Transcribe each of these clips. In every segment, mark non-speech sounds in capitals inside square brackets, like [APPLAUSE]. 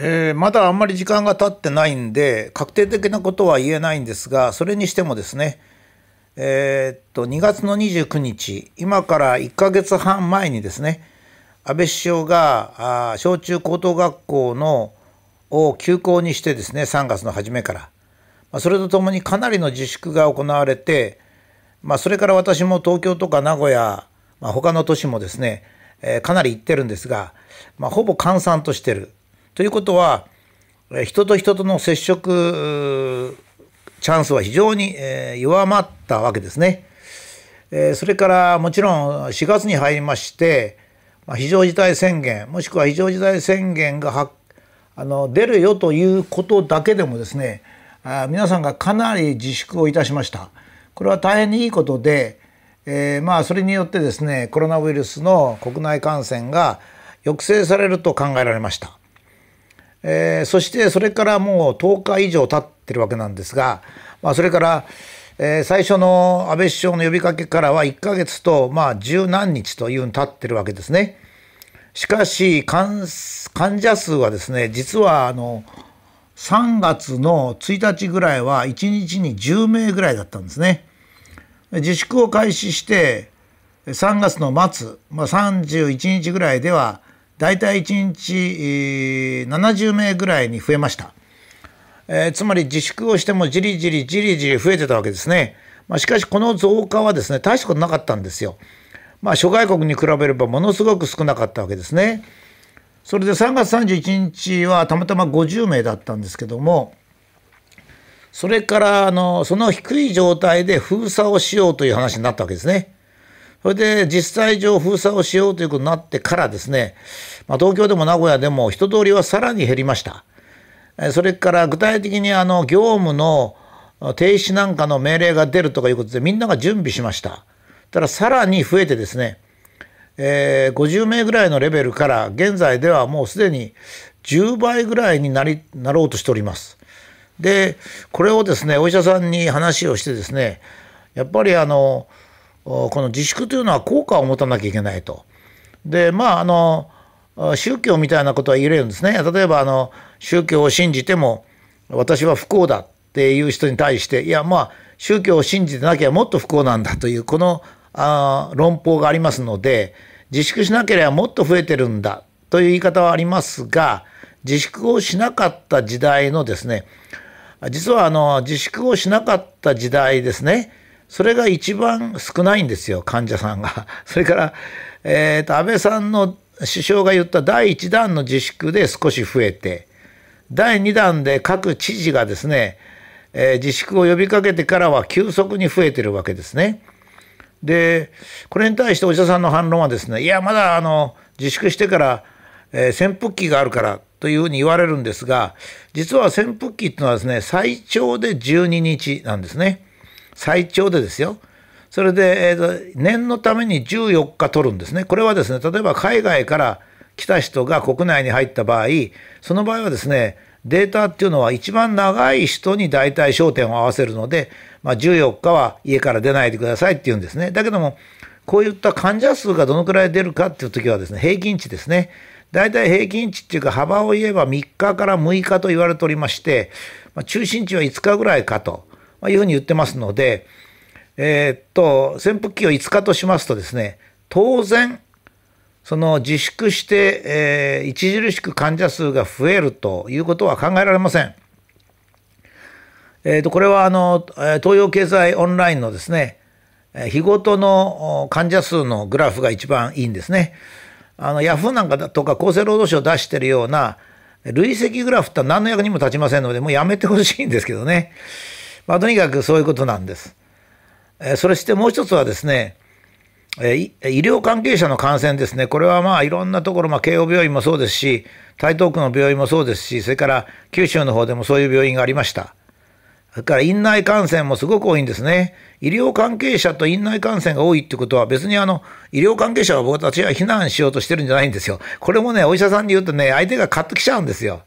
えー、まだあんまり時間が経ってないんで確定的なことは言えないんですがそれにしてもですねえー、っと2月の29日今から1ヶ月半前にですね安倍首相があ小中高等学校のを休校にしてですね3月の初めから、まあ、それとともにかなりの自粛が行われて、まあ、それから私も東京とか名古屋、まあ、他の都市もですね、えー、かなり行ってるんですが、まあ、ほぼ閑散としてる。ということは人と人との接触チャンスは非常に弱まったわけですね。それからもちろん4月に入りまして非常事態宣言もしくは非常事態宣言があの出るよということだけでもですね皆さんがかなり自粛をいたしました。これは大変にいいことで、えー、まあそれによってですねコロナウイルスの国内感染が抑制されると考えられました。えー、そしてそれからもう10日以上経ってるわけなんですが、まあ、それから、えー、最初の安倍首相の呼びかけからは1ヶ月とまあ十何日というふうに経ってるわけですね。しかし患者数はですね実はあの3月の1日ぐらいは1日に10名ぐらいだったんですね。自粛を開始して3月の末、まあ、31日ぐらいでは大体1日70名ぐらいに増えました。えー、つまり自粛をしてもじりじりじりじり増えてたわけですね。まあ、しかしこの増加はですね大したことなかったんですよ。まあ、諸外国に比べればものすごく少なかったわけですね。それで3月31日はたまたま50名だったんですけどもそれからあのその低い状態で封鎖をしようという話になったわけですね。それで実際上封鎖をしようということになってからですね、まあ、東京でも名古屋でも人通りはさらに減りました。それから具体的にあの業務の停止なんかの命令が出るとかいうことでみんなが準備しました。たださらに増えてですね、えー、50名ぐらいのレベルから現在ではもうすでに10倍ぐらいになりなろうとしております。でこれをですねお医者さんに話をしてですねやっぱりあのこの自粛というのは効果を持たなきゃいけないと。でまああの宗教みたいなことは言えるんですね。例えばあの宗教を信じても私は不幸だっていう人に対していやまあ宗教を信じてなきゃもっと不幸なんだというこのあ論法がありますので自粛しなければもっと増えてるんだという言い方はありますが自粛をしなかった時代のですね実はあの自粛をしなかった時代ですねそれが一番少ないんですよ患者さんが。[LAUGHS] それから、えーと、安倍さんの首相が言った第1弾の自粛で少し増えて第2弾で各知事がですね、えー、自粛を呼びかけてからは急速に増えてるわけですね。でこれに対してお医者さんの反論はですねいやまだあの自粛してから、えー、扇風機があるからというふうに言われるんですが実は扇風機っていうのはですね最長で12日なんですね。最長でですよ。それで、えー、念のために14日取るんですね。これはですね、例えば海外から来た人が国内に入った場合、その場合はですね、データっていうのは一番長い人に大体焦点を合わせるので、まあ、14日は家から出ないでくださいって言うんですね。だけども、こういった患者数がどのくらい出るかっていう時はですね、平均値ですね。大体平均値っていうか幅を言えば3日から6日と言われておりまして、まあ、中心値は5日ぐらいかと。まいうふうに言ってますので、えー、っと潜伏期を5日としますとですね当然その自粛して、えー、著しく患者数が増えるということは考えられません。えー、とこれはあの東洋経済オンラインのですね日ごとの患者数のグラフが一番いいんですね。あのヤフーなんかだとか厚生労働省出してるような累積グラフって何の役にも立ちませんのでもうやめてほしいんですけどね。まあ、とにかくそういうことなんです。えそれしてもう一つはですね、え医療関係者の感染ですね、これはまあいろんなところ、まあ、慶応病院もそうですし、台東区の病院もそうですし、それから九州の方でもそういう病院がありました。それから院内感染もすごく多いんですね。医療関係者と院内感染が多いってことは、別にあの医療関係者は僕たちは避難しようとしてるんじゃないんですよ。これもね、お医者さんに言うとね、相手がカッときちゃうんですよ。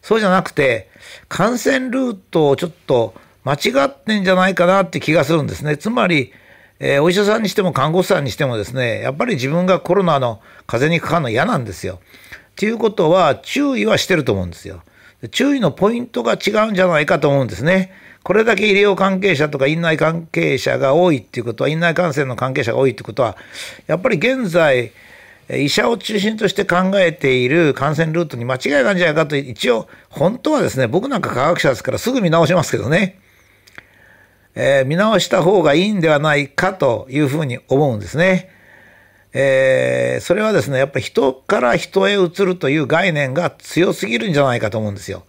そうじゃなくて、感染ルートをちょっと間違ってんじゃないかなって気がするんですね。つまり、えー、お医者さんにしても看護師さんにしてもですね、やっぱり自分がコロナの風邪にかかるの嫌なんですよ。っていうことは注意はしてると思うんですよ。注意のポイントが違うんじゃないかと思うんですね。これだけ医療関係者とか院内関係者が多いっていうことは、院内感染の関係者が多いってことは、やっぱり現在、医者を中心として考えている感染ルートに間違いがあるんじゃないかと、一応、本当はですね、僕なんか科学者ですからすぐ見直しますけどね、えー、見直した方がいいんではないかというふうに思うんですね。えー、それはですね、やっぱり人から人へ移るという概念が強すぎるんじゃないかと思うんですよ。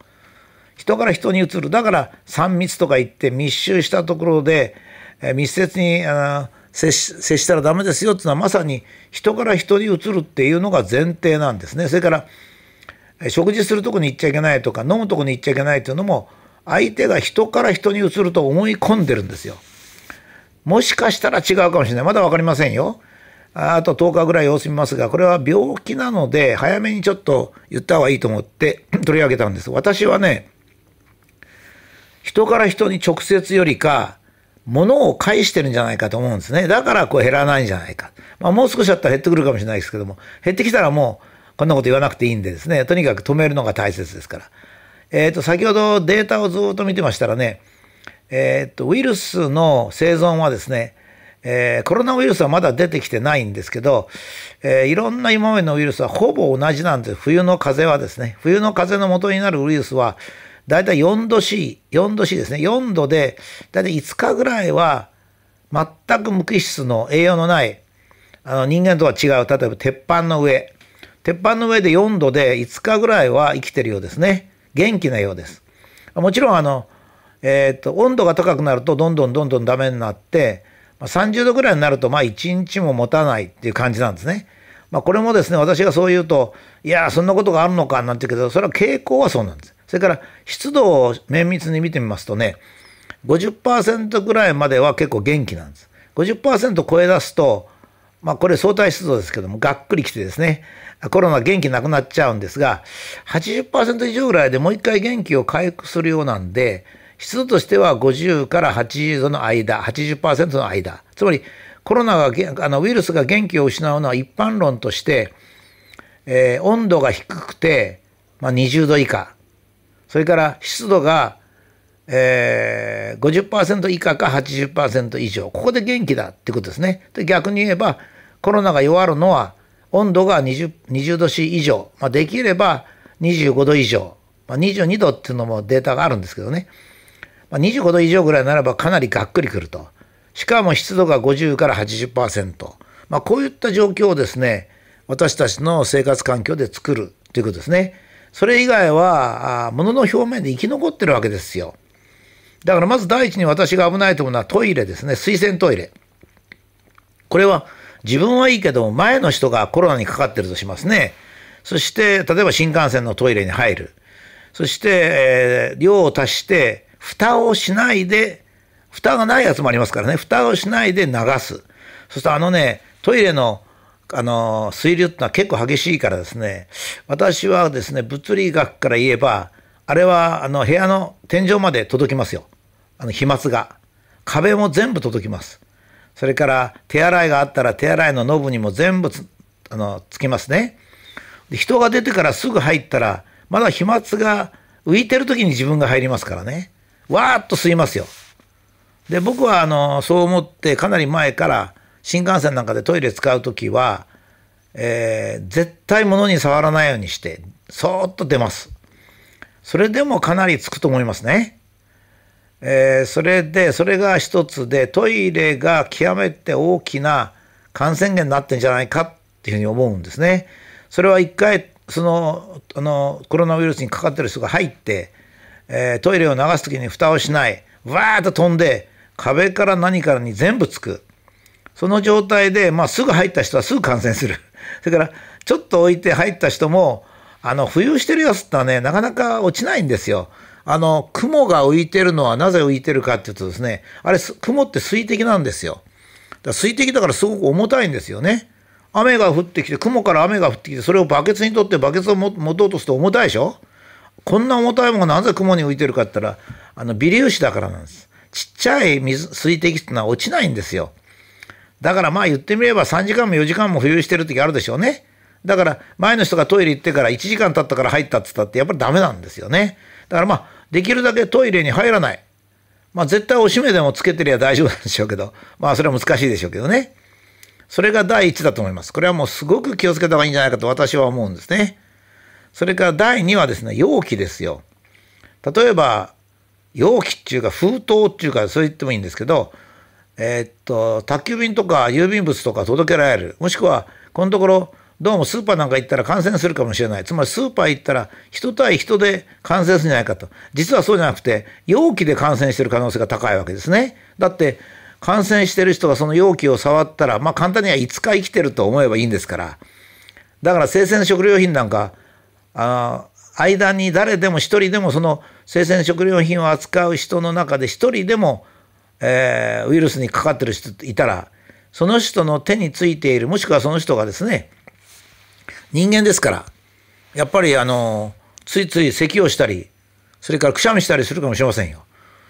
人から人に移る。だから3密とか言って密集したところで、えー、密接にあの接接したらダメですよっていうのはまさに人から人に移るっていうのが前提なんですね。それから食事するとこに行っちゃいけないとか飲むとこに行っちゃいけないっていうのも相手が人から人に移ると思い込んでるんですよ。もしかしたら違うかもしれない。まだ分かりませんよ。あと10日ぐらい様子見ますが、これは病気なので、早めにちょっと言った方がいいと思って [CLEARS THROAT] 取り上げたんです。私はね、人から人に直接よりか、物を返してるんじゃないかと思うんですね。だからこう減らないんじゃないか。まあ、もう少しだったら減ってくるかもしれないですけども、減ってきたらもうこんなこと言わなくていいんでですね、とにかく止めるのが大切ですから。えっ、ー、と、先ほどデータをずっと見てましたらね、えっ、ー、と、ウイルスの生存はですね、えー、コロナウイルスはまだ出てきてないんですけど、えー、いろんな今までのウイルスはほぼ同じなんです。冬の風邪はですね、冬の風邪の元になるウイルスは、だいたい4度 C、4度 C ですね。4度で、だいたい5日ぐらいは、全く無機質の栄養のない、あの人間とは違う、例えば鉄板の上、鉄板の上で4度で5日ぐらいは生きてるようですね。元気なようです。もちろん、あの、えっ、と、温度が高くなると、どんどんどんどんダメになって、まあ、30度ぐらいになると、まあ、1日も持たないっていう感じなんですね。まあ、これもですね、私がそう言うと、いや、そんなことがあるのかなんて言うけど、それは傾向はそうなんです。それから湿度を綿密に見てみますとね50%ぐらいまでは結構元気なんです。50%超え出すとまあこれ相対湿度ですけどもがっくりきてですね。コロナ元気なくなっちゃうんですが80%以上ぐらいでもう一回元気を回復するようなんで湿度としては50から80度の間80%の間。つまりコロナがあのウイルスが元気を失うのは一般論として、えー、温度が低くて、まあ、20度以下。それから湿度が、えー、50%以下か80%以上。ここで元気だってことですね。で逆に言えば、コロナが弱るのは、温度が 20, 20度 C 以上。まあ、できれば25度以上。まあ、22度っていうのもデータがあるんですけどね。まあ、25度以上ぐらいならばかなりがっくりくると。しかも湿度が50から80%。まあ、こういった状況をですね、私たちの生活環境で作るということですね。それ以外は、物の表面で生き残ってるわけですよ。だからまず第一に私が危ないと思うのはトイレですね。水洗トイレ。これは自分はいいけど、前の人がコロナにかかってるとしますね。そして、例えば新幹線のトイレに入る。そして、えー、量を足して、蓋をしないで、蓋がないやつもありますからね。蓋をしないで流す。そしてあのね、トイレのあの、水流ってのは結構激しいからですね、私はですね、物理学から言えば、あれは、あの、部屋の天井まで届きますよ。あの、飛沫が。壁も全部届きます。それから、手洗いがあったら手洗いのノブにも全部つ、あの、つきますね。で人が出てからすぐ入ったら、まだ飛沫が浮いてる時に自分が入りますからね。わーっと吸いますよ。で、僕は、あの、そう思ってかなり前から、新幹線なんかでトイレ使う時は、えー、絶対物に触らないようにしてそーっと出ますそれでもかなりつくと思いますね、えー、それでそれが一つでトイレが極めて大きな感染源になってんじゃないかっていうふうに思うんですねそれは一回そのあのコロナウイルスにかかってる人が入って、えー、トイレを流す時に蓋をしないわーっと飛んで壁から何からに全部つくその状態で、まあ、すぐ入った人はすぐ感染する。[LAUGHS] それから、ちょっと置いて入った人も、あの、浮遊してるやつってのはね、なかなか落ちないんですよ。あの、雲が浮いてるのはなぜ浮いてるかっていうとですね、あれ、雲って水滴なんですよ。だ水滴だからすごく重たいんですよね。雨が降ってきて、雲から雨が降ってきて、それをバケツに取ってバケツを持とうとすると重たいでしょ？こんな重たいものがなぜ雲に浮いてるかって言ったら、あの、微粒子だからなんです。ちっちゃい水、水滴ってのは落ちないんですよ。だからまあ言ってみれば3時間も4時間も浮遊してる時あるでしょうね。だから前の人がトイレ行ってから1時間経ったから入ったって言ったってやっぱりダメなんですよね。だからまあできるだけトイレに入らない。まあ絶対おしめでもつけてりゃ大丈夫なんでしょうけど、まあそれは難しいでしょうけどね。それが第一だと思います。これはもうすごく気をつけた方がいいんじゃないかと私は思うんですね。それから第2はですね、容器ですよ。例えば、容器っていうか封筒っていうかそう言ってもいいんですけど、えー、っと、宅急便とか郵便物とか届けられる。もしくは、このところ、どうもスーパーなんか行ったら感染するかもしれない。つまりスーパー行ったら人対人で感染するんじゃないかと。実はそうじゃなくて、容器で感染してる可能性が高いわけですね。だって、感染してる人がその容器を触ったら、まあ簡単には5日生きてると思えばいいんですから。だから生鮮食料品なんか、あ間に誰でも一人でもその生鮮食料品を扱う人の中で一人でも、えー、ウイルスにかかってる人いたら、その人の手についている、もしくはその人がですね、人間ですから、やっぱりあの、ついつい咳をしたり、それからくしゃみしたりするかもしれませんよ。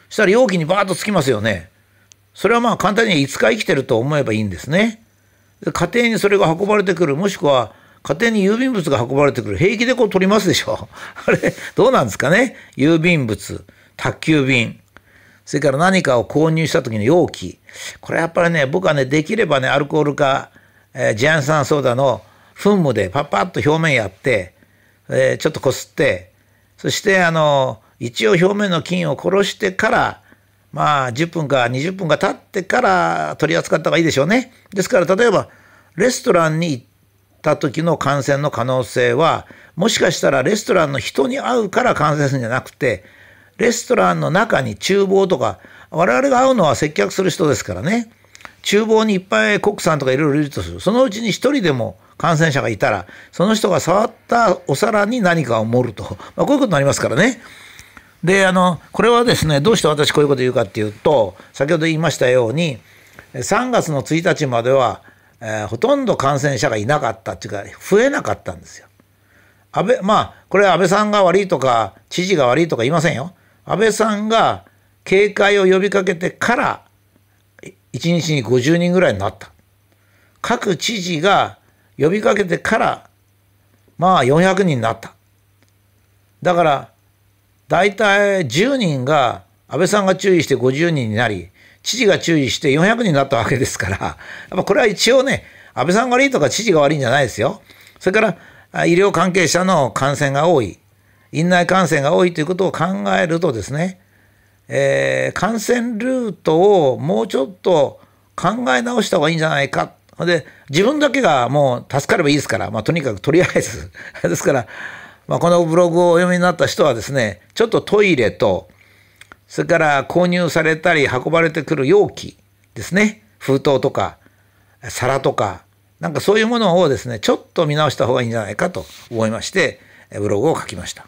したら容器にバーッとつきますよね。それはまあ簡単に5日生きてると思えばいいんですね。家庭にそれが運ばれてくる、もしくは家庭に郵便物が運ばれてくる。平気でこう取りますでしょ。[LAUGHS] あれ、どうなんですかね郵便物、宅急便。それから何かを購入した時の容器。これやっぱりね、僕はね、できればね、アルコールか、えー、ジアン酸ソーダの噴霧でパッパッと表面やって、えー、ちょっとこすって、そしてあの、一応表面の菌を殺してから、まあ10分か20分か経ってから取り扱った方がいいでしょうね。ですから例えばレストランに行った時の感染の可能性はもしかしたらレストランの人に会うから感染するんじゃなくてレストランの中に厨房とか我々が会うのは接客する人ですからね厨房にいっぱいコックさんとかいろいろいるとするそのうちに一人でも感染者がいたらその人が触ったお皿に何かを盛ると、まあ、こういうことになりますからね。であのこれはですねどうして私こういうこと言うかっていうと先ほど言いましたように3月の1日までは、えー、ほとんど感染者がいなかったっていうか増えなかったんですよ。安倍まあこれは安倍さんが悪いとか知事が悪いとか言いませんよ。安倍さんが警戒を呼びかけてから1日に50人ぐらいになった。各知事が呼びかけてからまあ400人になった。だから大体10人が安倍さんが注意して50人になり知事が注意して400人になったわけですからやっぱこれは一応ね安倍さんが悪いとか知事が悪いんじゃないですよ。それから医療関係者の感染が多い院内感染が多いということを考えるとですね、えー、感染ルートをもうちょっと考え直した方がいいんじゃないか。で自分だけがもう助かればいいですから、まあ、とにかくとりあえず [LAUGHS] ですからまあ、このブログをお読みになった人はですね、ちょっとトイレと、それから購入されたり運ばれてくる容器ですね、封筒とか皿とか、なんかそういうものをですね、ちょっと見直した方がいいんじゃないかと思いまして、ブログを書きました。